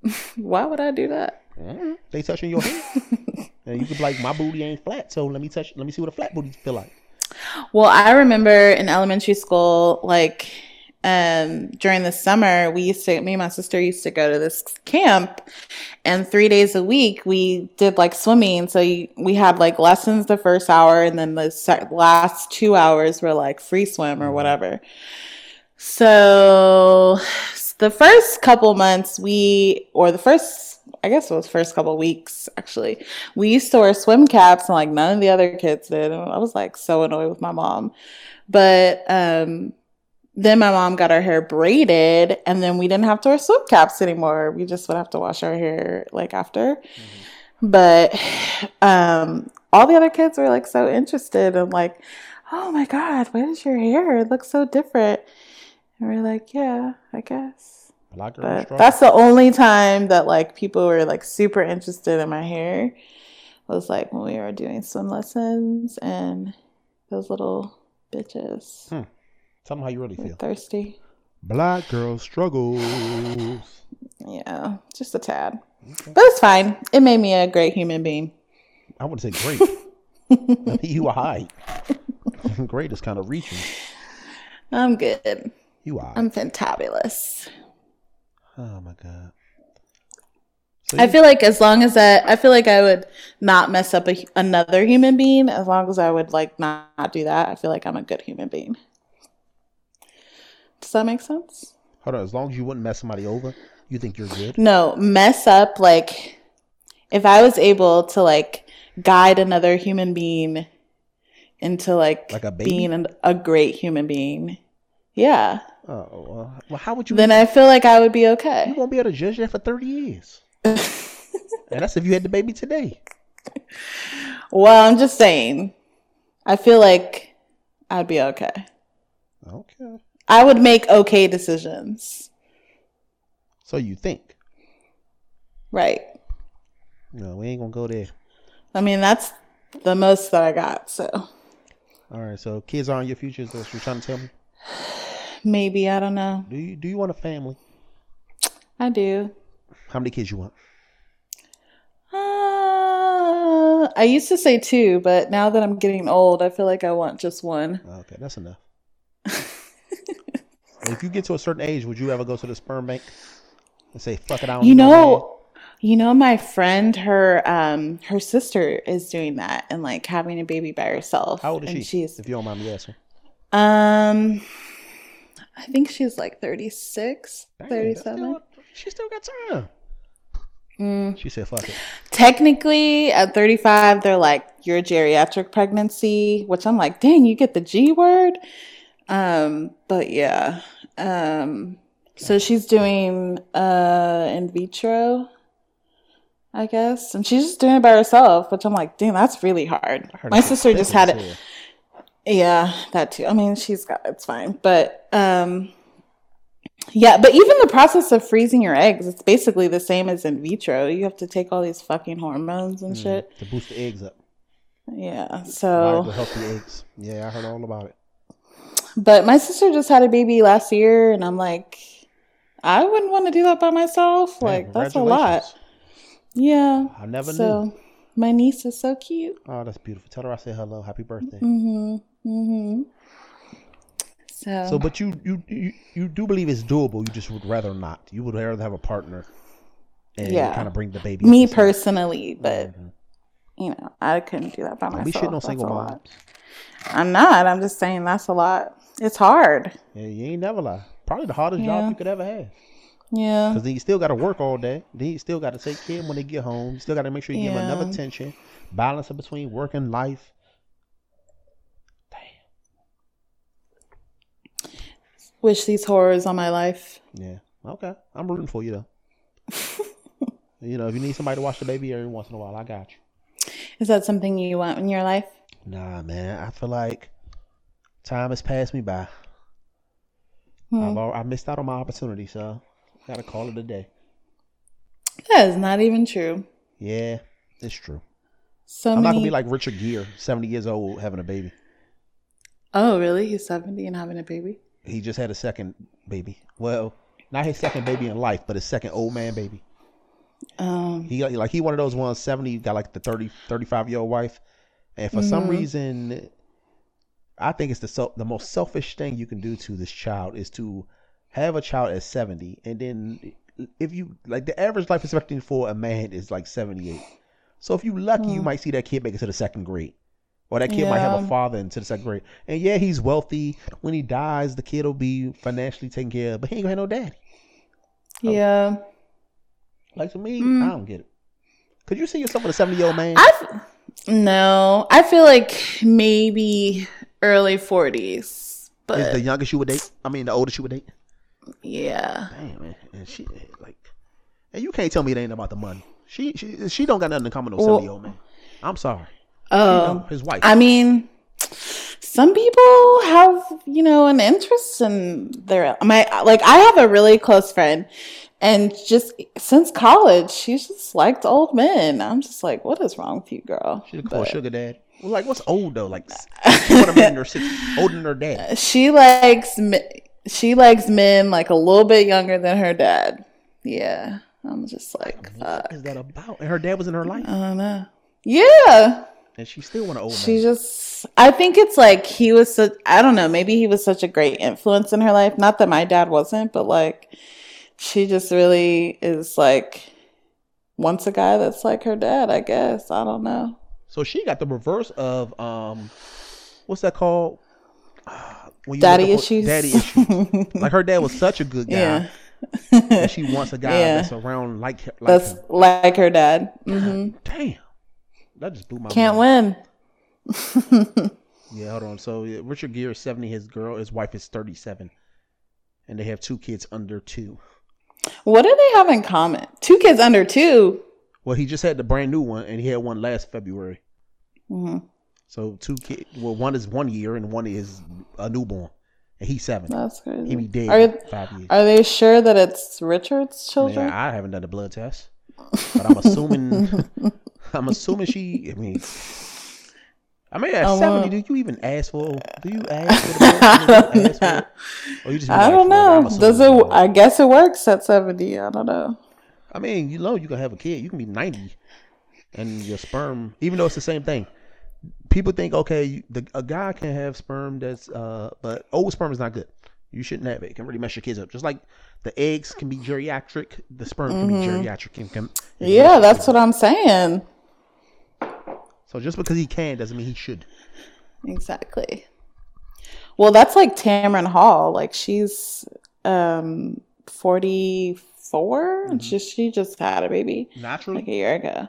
Why would I do that? They touching your hair, and you could be like, "My booty ain't flat, so let me touch. Let me see what a flat booty feel like." Well, I remember in elementary school, like um, during the summer, we used to, me and my sister used to go to this camp, and three days a week we did like swimming. So you, we had like lessons the first hour, and then the last two hours were like free swim or whatever. So the first couple months, we, or the first, I guess it was first couple weeks actually, we used to wear swim caps and like none of the other kids did. And I was like so annoyed with my mom. But um, then my mom got our hair braided and then we didn't have to wear swim caps anymore. We just would have to wash our hair like after. But um, all the other kids were like so interested and like, oh my god, what is your hair? It looks so different. And we're like, yeah, I guess. Black girl But that's the only time that like people were like super interested in my hair was like when we were doing swim lessons and those little bitches Hmm. Tell them how you really feel. thirsty. Black girl struggles. Yeah, just a tad. Okay. But it's fine. It made me a great human being. I would say great. You are high. great is kind of reaching. I'm good. You are. I'm fantabulous. oh my god. So I feel like as long as I, I feel like I would not mess up a, another human being. As long as I would like not, not do that, I feel like I'm a good human being. Does that make sense? hold on. As long as you wouldn't mess somebody over, you think you're good. No, mess up like if I was able to like guide another human being into like, Like a baby? being an, a great human being. Yeah. Oh well, well how would you? Then I feel like I would be okay. you won't be able to judge that for thirty years. and that's if you had the baby today. Well, I'm just saying. I feel like I'd be okay. Okay. I would make okay decisions. So you think? Right. No, we ain't gonna go there. I mean, that's the most that I got. So All right. So kids aren't your future. Is that what you're trying to tell me? Maybe, I don't know. Do you do you want a family? I do. How many kids you want? Uh, I used to say two, but now that I'm getting old, I feel like I want just one. Okay, that's enough. if you get to a certain age, would you ever go to the sperm bank and say, "Fuck it, I don't." You know, you know, my friend, her um, her sister is doing that and like having a baby by herself. How old is and she? She's if you don't mind me asking. um, I think she's like 36, Dang, 37. still- she still got time. Mm. She said, "Fuck it." Technically, at 35, they're like, you're a geriatric pregnancy, which I'm like, dang, you get the G word. Um, but yeah. Um, so she's doing uh in vitro, I guess. And she's just doing it by herself, which I'm like, dang, that's really hard. My sister just had it. expensive, Yeah, that too. I mean, she's got it's fine, but um yeah, but even the process of freezing your eggs, it's basically the same as in vitro. You have to take all these fucking hormones and too. shit. Mm, to boost the eggs up. Yeah. So, healthy eggs. Yeah, I heard all about it. but my sister just had a baby last year and I'm like I wouldn't want to do that by myself. Like that's a lot. Yeah. I never knew. My niece is so cute. Oh, that's beautiful. Tell her I say hello. Happy birthday. Mhm. Mhm. So, So, but you, you you you do believe it's doable. You just would rather not. You would rather have a partner and Yeah. kind of bring the baby. me up to speed. personally, but Mhm. you know, I couldn't do that by myself. shitting on That's single moms. I'm not. I'm just saying that's a lot. It's hard. Yeah, you ain't never lie. Probably the hardest Yeah. job you could ever have. Yeah. Because then you still got to work all day. Then you still got to take care when they get home. You still got to make sure you give them enough attention, balance between work and life. Wish these horrors on my life. Yeah. Okay. I'm rooting for you though. you know, if you need somebody to watch the baby every once in a while, I got you. Is that something you want in your life? Nah, man. I feel like time has passed me by. Hmm. I missed out on my opportunity, so gotta call it a day. That is not even true. Yeah, it's true. So I'm not gonna be like Richard Gere, 70 years old, having a baby. oh, really? He's 70 and having a baby? He just had a second baby. Well, not his second baby in life, but his second old man baby. Um, He got- like he one of those ones 70 got like the 30 35 year old wife, and for some Mhm. reason, I think it's the sel- the most selfish thing you can do to this child is to have a child at 70, and then if you like the average life expectancy for a man is like 78. So if you lucky, you Mm. might see that kid make it to the second grade. Or that kid might have a father into the second grade. And yeah, he's wealthy. When he dies, the kid will be financially taken care of, but he ain't gonna have no daddy. yeah. Like to me, Mm. I don't get it. Could you see yourself with a 70 year old man? I f- no. I feel like maybe early 40s, but is the youngest you would date? I mean, the oldest you would date? yeah. Damn, man. And she like, and you can't tell me it ain't about the money. She she she don't got nothing in common with no Well- 70 year old man. I'm sorry. Oh, his wife. I mean, some people have, you know, an interest in their my like I have a really close friend and just since college, she's just liked old men. I'm just like, what is wrong with you, girl? She's called But sugar dad. Well, like what's old though? Like what a man their older than her dad. she likes she likes men like a little bit younger than her dad. Yeah. I'm just like, fuck. What is that about? And her dad was in her life, I don't know. Yeah. And she still want to old She man. just, I think it's like he was, such, I don't know, maybe he was such a great influence in her life. Not that my dad wasn't, but like, she just really is like, wants a guy that's like her dad, I guess. I don't know. So she got the reverse of um, what's that called? When Daddy issues. Daddy issues. like her dad was such a good guy, Yeah. and she wants a guy Yeah. that's around like like That's like her dad. hmm Damn, that just blew my Can't mind. win. Yeah, hold on. So yeah, Richard Gere is seventy. His girl, his wife is thirty-seven, and they have two kids under two. What do they have in common? Two kids under two. Well, he just had the brand new one, and he had one last February. hmm So two kids. Well, one is one year, and one is a newborn, and he's seven. That's crazy. He be dead Are, five years. are they sure that it's Richard's children? Man, I haven't done the blood test, but I'm assuming. I'm assuming she. I mean, I mean, at I seventy, want- do you even ask for? Do you ask for the? Do you ask for? Or you just I don't know. Does it? blood." I guess it works at seventy. I don't know. I mean, you know, you can have a kid. You can be ninety, and your sperm, even though it's the same thing. People think, okay, the, a guy can have sperm that's, uh, but old sperm is not good. You shouldn't have it. It can really mess your kids up. Just like the eggs can be geriatric, the sperm can be geriatric. And can, Mm-hmm. Yeah, that's what I'm saying. So just because he can doesn't mean he should. Exactly. Well, that's like Tamron Hall. Like she's um 44 and she, she just had a baby Naturally, like a year ago.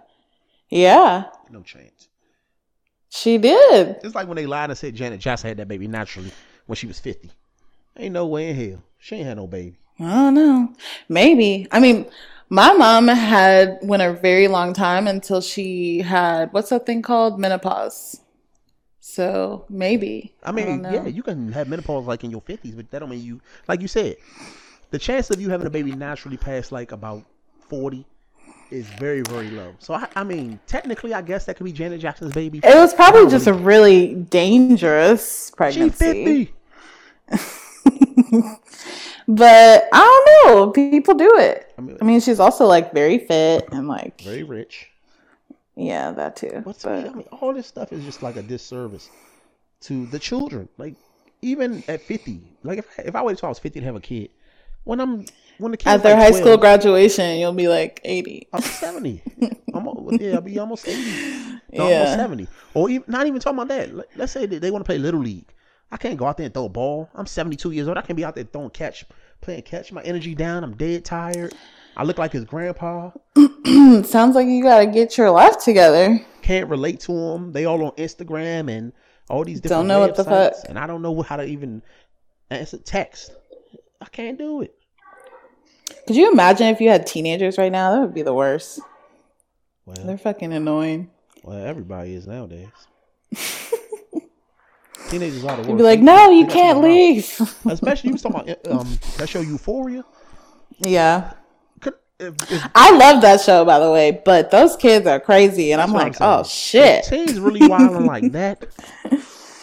Yeah, no chance. she did. It's like when they lied and said Janet Jackson had that baby naturally when she was fifty. Ain't no way in hell she ain't had no baby. I don't know. Maybe. I mean, my mom had went a very long time until she had what's that thing called menopause. So maybe. I mean, know. yeah, you can have menopause like in your fifties, but that don't mean you like you said. The chance of you having a baby naturally past like about forty is very, very low. So I, I mean, technically, I guess that could be Janet Jackson's baby. It was probably just a really dangerous She pregnancy. fifty. But I don't know. People do it. I mean, I mean, she's also like very fit and like very rich. yeah, that too. What's But I mean, all this stuff is just like a disservice to the children. Like even at fifty, like if if I waited till I was fifty to have a kid, when I'm when the at their like high 12, school graduation, you'll be like eighty. I'm seventy. I'm yeah, I'll be almost eighty. No, Yeah. almost seventy. Or even not even talking about that. Let- Let's say that they want to play little league. I can't go out there and throw a ball. I'm 72 years old. I can't be out there throwing catch, playing catch. My energy down. I'm dead tired. I look like his grandpa. Sounds like you gotta get your life together. Can't relate to them. They all on Instagram and all these different Don't know what the fuck. And I don't know how to even answer text. I can't do it. Could you imagine if you had teenagers right now? That would be the worst. Well, They're fucking annoying. well, everybody is nowadays. Teenagers are the worst. You'd be like, no, you can't leave. Especially you was talking about um that show Euphoria. yeah. Could, if, if, I love that show, by the way, but those kids are crazy, and I'm like, saying. oh shit. If teens really wilding like that.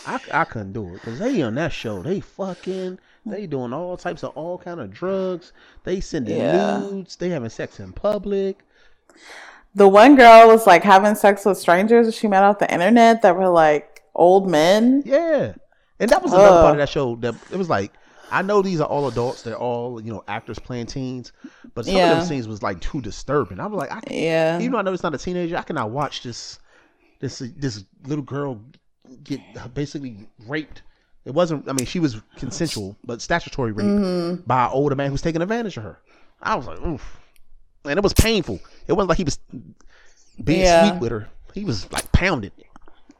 I, I couldn't do it because they on that show. They fucking. They doing all types of all kind of drugs. They sending Yeah. nudes. They having sex in public. The one girl was like having sex with strangers she met off the internet that were like old men. Yeah, and that was another part of that show. That it was like, I know these are all adults. They're all you know actors playing teens, but some of Yeah. them scenes was like too disturbing. I was like, I, can, Yeah. even though I know it's not a teenager, I cannot watch this this this little girl get basically raped. It wasn't. I mean, she was consensual, but statutory rape Mm-hmm. by an older man who's taking advantage of her. I was like, oof, and it was painful. It wasn't like he was being Yeah. sweet with her. He was like pounded.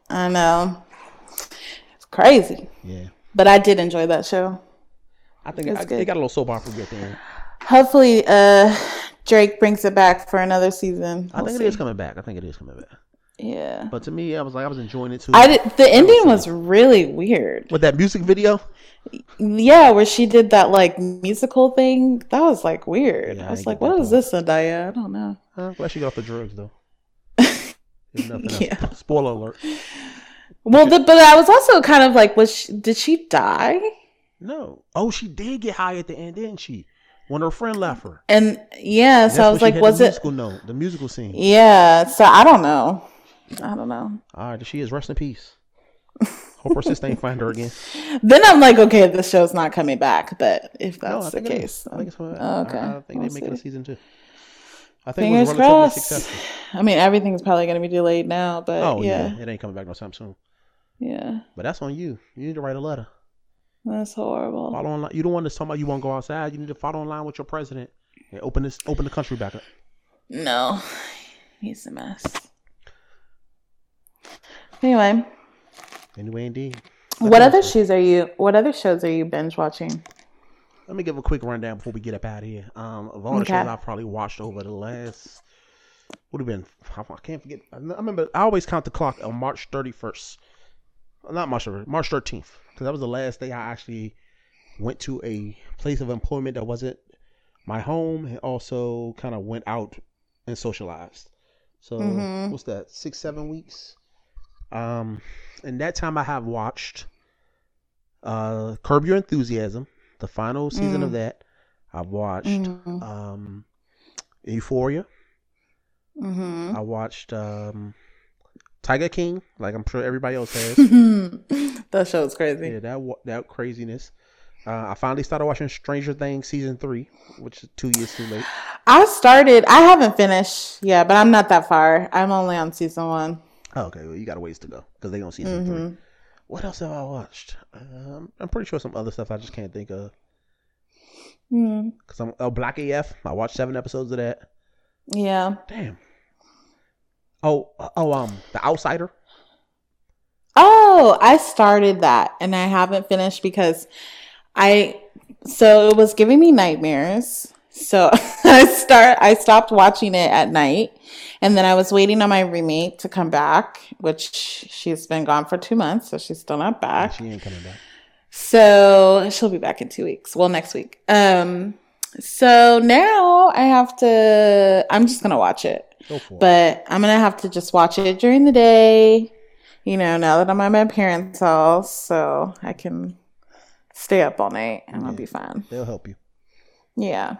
I know. It's crazy. Yeah, But I did enjoy that show. I think It's I, good. they got a little soap opera at the end. Hopefully, uh, Drake brings it back for another season. I We'll think see. it is coming back. I think it is coming back. Yeah. But to me, I was like, I was enjoying it too. I did, the ending was really weird. With that music video, Yeah, where she did that like musical thing. That was like weird. Yeah, I I was like, what is this, Zendaya? I don't know. I'm glad she got off the drugs though. There's nothing else. Yeah. Spoiler alert. Well, the, but I was also kind of like, was she, did she die? No. Oh, she did get high at the end, didn't she? When her friend left her. And yeah, so I was like, was the it? musical note, the musical scene? Yeah. So I don't know. I don't know. All right, she is rest in peace. Hope her sister ain't find her again. Then I'm like, okay, this show's not coming back. But if No, that's the it is. case, I think it's. Oh, okay. I, I think We'll they're making a season two. I think fingers it was relatively crossed. successful. I mean, everything's probably going to be delayed now. But Oh yeah. yeah, it ain't coming back no time soon. yeah, But that's on you. You need to write a letter. that's horrible. Follow online. You don't want to talk about you won't go outside. You need to follow in line with your president and open this, open the country back up. No, he's a mess. Anyway, Anyway, indeed. what other shows are you? What other shows are you binge watching? Let me give a quick rundown before we get up out of here. Um, of all the Okay. shows I've probably watched over the last, would have been, I can't forget. I remember I always count the clock on March 31st. Not March 31st, March 13th, because that was the last day I actually went to a place of employment that wasn't my home, and also kind of went out and socialized. So Mhm. what's that? Six, seven weeks. Um, and that time I have watched uh Curb Your Enthusiasm, the final season of that. I've watched Mm-hmm. um Euphoria. Mm-hmm. I watched um Tiger King, like I'm sure everybody else has. that show show's crazy. yeah, that that craziness. Uh, I finally started watching Stranger Things season three, which is two years too late. I started. I haven't finished. Yeah, but I'm not that far. I'm only on season one. Oh, okay, well, you got a ways to go because they on season three. What else have I watched? Um, I'm pretty sure some other stuff I just can't think of. Mm, Cause I'm oh, Black AF. I watched seven episodes of that. yeah. Damn. Oh, oh, um, The Outsider. Oh, I started that and I haven't finished because I so it was giving me nightmares. So I start I stopped watching it at night and then I was waiting on my roommate to come back, which she's been gone for 2 months, so she's still not back. She ain't coming back. So she'll be back in 2 weeks. Well, next week. Um so now I have to I'm just going to watch it. Go. But I'm gonna have to just watch it during the day, you know, now that I'm at my parents' house, so I can stay up all night and I'll Yeah. be fine. They'll help you. Yeah,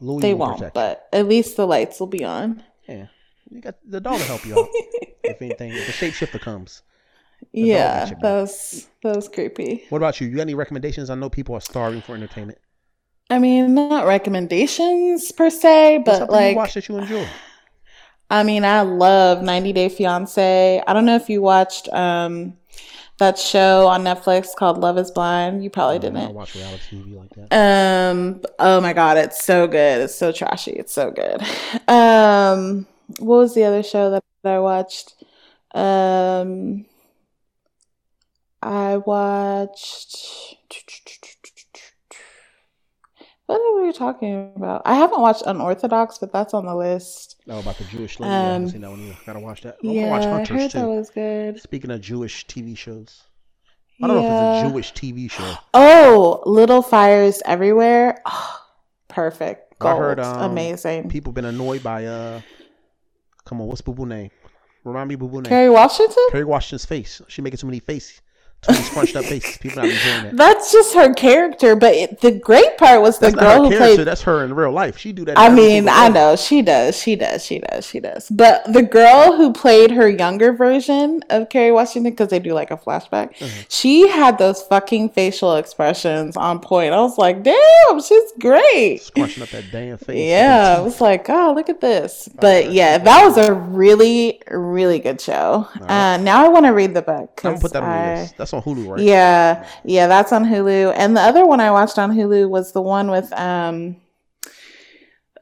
Louis they won't, but at least the lights will be on. Yeah, you got the dog to help you out. if anything, if the shapeshifter comes. yeah, got your that was that was creepy. What about you? You got any recommendations? I know people are starving for entertainment. I mean, not recommendations per se, but something you like, watch that you enjoy? I mean, I love 90 Day Fiance. I don't know if you watched um that show on Netflix called Love Is Blind. You probably I don't didn't. watch reality TV like that. Um. Oh my god, it's so good. It's so trashy. It's so good. Um. What was the other show that I watched? Um. I watched. What are we talking about? I haven't watched Unorthodox, but that's on the list. Oh, about the Jewish lady. I haven't Um, seen that one either. Gotta watch that. I'm Yeah, watch I heard too. that was good. Speaking of Jewish TV shows, I don't know if it's a Jewish TV show. Oh, Little Fires Everywhere. Oh, perfect. I Gold. heard, um, Amazing. People been annoyed by uh, come on, what's Boo Boo name? Remind me, Boo Boo name. Kerry Washington. Kerry Washington's face. She making too many faces, too many scrunched up faces. People not enjoying it. That's just her character, but it, the great part was the That's girl who character. played. That's her in real life. She do that. I mean, I know she does, she does, she does, she does. But the girl who played her younger version of Kerry Washington, because they do like a flashback, Mm-hmm. she had those fucking facial expressions on point. I was like, damn, she's great. Scrunching up that damn face. Yeah, I was like, oh, look at this. But yeah, that was a really, really good show. Uh, now I want to read the book. I'm gonna 'cause put that on the I- list. That's on Hulu, right? Yeah, yeah, that's on Hulu. And the other one I watched on Hulu was the one with um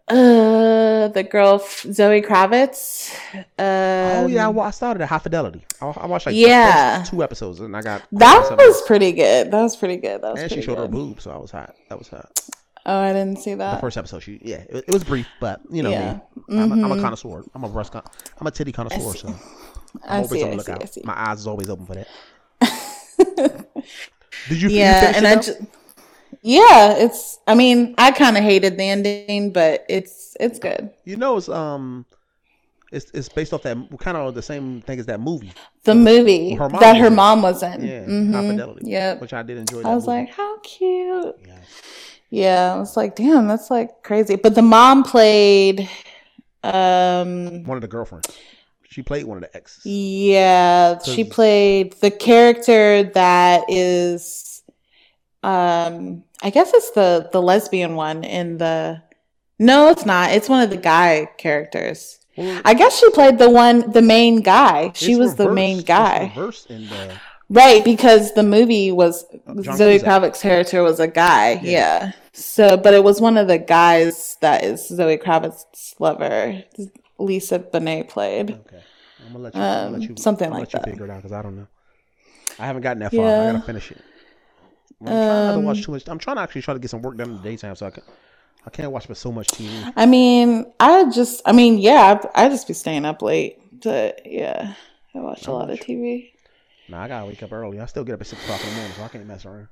uh the girl Zoe Kravitz. Um, Oh yeah, well, I started at High Fidelity. I, I watched like Yeah. the first two episodes, and I got that was pretty good. That was pretty good. That was And she showed her boobs, so I was hot. That was hot. Oh, I didn't see that. The first episode, she yeah, it, it was brief, but you know Yeah. me. I'm, a, I'm a Mhm. connoisseur. I'm a breast con- I'm a titty connoisseur. So I'm I always see, on the I see, lookout. I see. My eyes is always open for that. Did you? yeah, and I just yeah, it's. I mean, I kind of hated the ending, but it's it's good. You know, it's um, it's it's based off that kind of the same thing as that movie. The movie Her that her mom was in. Yeah, Mhm. High Fidelity. Yep. which I did enjoy. I was movie. like, how cute. yeah. Yeah, I was like, damn, that's like crazy. But the mom played, um, one of the girlfriends. She played one of the exes. yeah, she played the character that is, um, I guess it's the the lesbian one in the. No, it's not. It's one of the guy characters. Well, I guess she played the one, the main guy. She was the main guy, reversed the right? Because the movie was John Zoe Kravitz's character was a guy, Yeah. yeah. So, but it was one of the guys that is Zoe Kravitz's lover, Lisa Bonet played. Okay. I'm gonna let you. Um, let you something I'm like let that. You figure it out because I don't know. I haven't gotten that far. I gotta finish it. I'm trying not to Um, watch too much. I'm trying to actually try to get some work done in the daytime, so I can. I can't watch but so much TV. I mean, I just, I mean, yeah, I, I just be staying up late, but yeah, I watch a lot of. TV. Nah, I gotta wake up early. I still get up at six o'clock in the morning, so I can't mess around.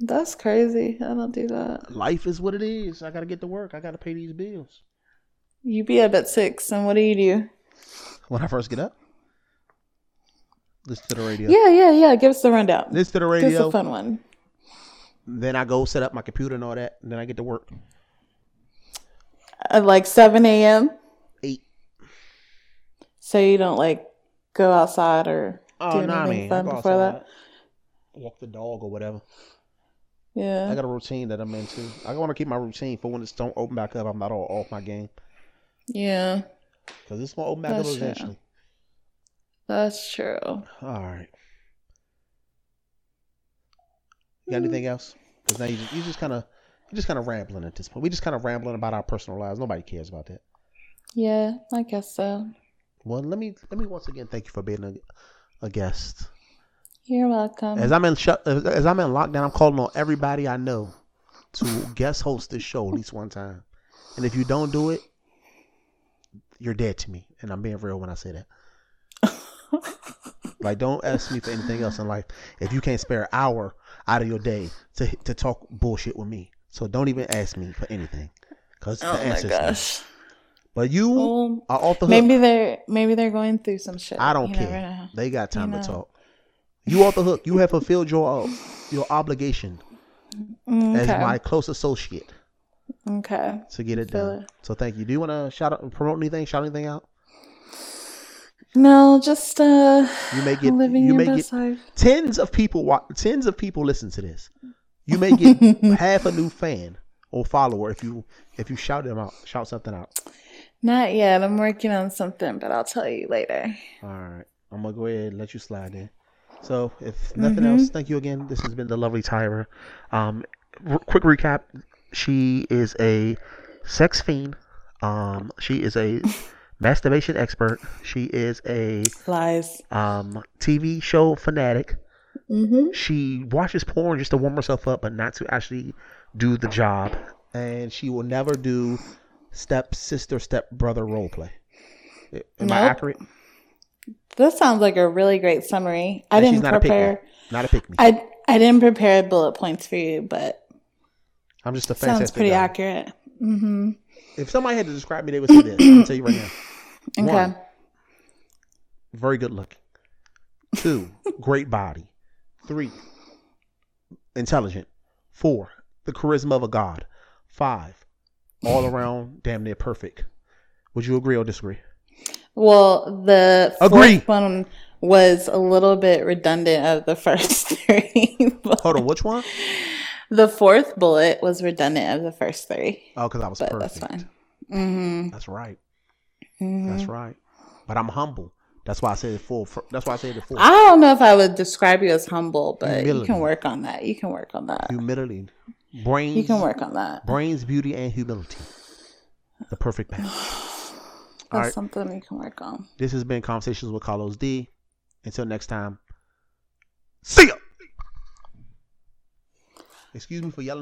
That's crazy. I don't do that. Life is what it is. I gotta get to work. I gotta pay these bills. You be up at six, and what do you do? When I first get up, listen to the radio. Yeah, yeah, yeah. Give us the rundown. Listen to the Give us radio. a fun one. Then I go set up my computer and all that. And then I get to work. At like seven a.m. Eight. So you don't like go outside or Oh do I anything mean, fun before that? walk the dog or whatever. Yeah. I got a routine that I'm into. I want to keep my routine for when it's don't open back up. I'm not all off my game Yeah. because it's gonna open back That's up true. eventually. That's true. All right. You got anything else? Because now you just, you just kind of you just kind of rambling at this point. We just kind of rambling about our personal lives. Nobody cares about that. Yeah, I guess so. Well, let me let me once again thank you for being a, a guest. You're welcome. As I'm in shut, as I'm in lockdown, I'm calling on everybody I know to guest host this show at least one time. And if you don't do it, you're dead to me. And I'm being real when I say that. like, don't ask me for anything else in life if you can't spare an hour out of your day to to talk bullshit with me. So don't even ask me for anything, because oh the my answer is no. gosh. But you are off the hook. maybe they're maybe they're going through some shit. I don't You care. They got time You to talk. You off the hook. You have fulfilled your your obligation mm, as my close associate okay. to get it Feel done. it. So thank you. Do you want to shout out, promote anything? Shout anything out? No, just uh You may get living you may get life. tens of people. wa- Tens of people listen to this. You may get half a new fan or follower if you if you shout them out. Shout something out. Not yet. I'm working on something, but I'll tell you later. All right. I'm gonna go ahead and let you slide in. So, if nothing Mm-hmm. else, thank you again. This has been the lovely Tyra. Um, r- quick recap: she is a sex fiend. Um, she is a masturbation expert. She is a Lies. um TV show fanatic. Mm-hmm. She watches porn just to warm herself up, but not to actually do the job. And she will never do step sister, step brother role play. Am I accurate? This sounds like a really great summary. I And didn't she's not a pick me. prepare. Not a pick me. I I didn't prepare bullet points for you, but I'm just a fantastic sounds pretty guy. accurate. Mm-hmm. If somebody had to describe me, they would say this. I'll tell you right now. Okay. One, very good looking. Two, great body. Three, intelligent. Four, the charisma of a god. Five, all around damn near perfect. Would you agree or disagree? Well, the fourth Agree. one was a little bit redundant of the first three. Hold on, which one? The fourth bullet was redundant of the first three, Oh, because I was but perfect. that's fine. Mm-hmm. That's right. Mhm. That's right. But I'm humble. That's why I said full. That's why I said the full. I don't know if I would describe you as humble, but you can work on that. You can work on that. Humility, brains. You can work on that. Brains, beauty, and humility. The perfect match. That's All right. something you can work on. This has been Conversations with Carlos D. Until next time, see ya. Excuse me for yelling.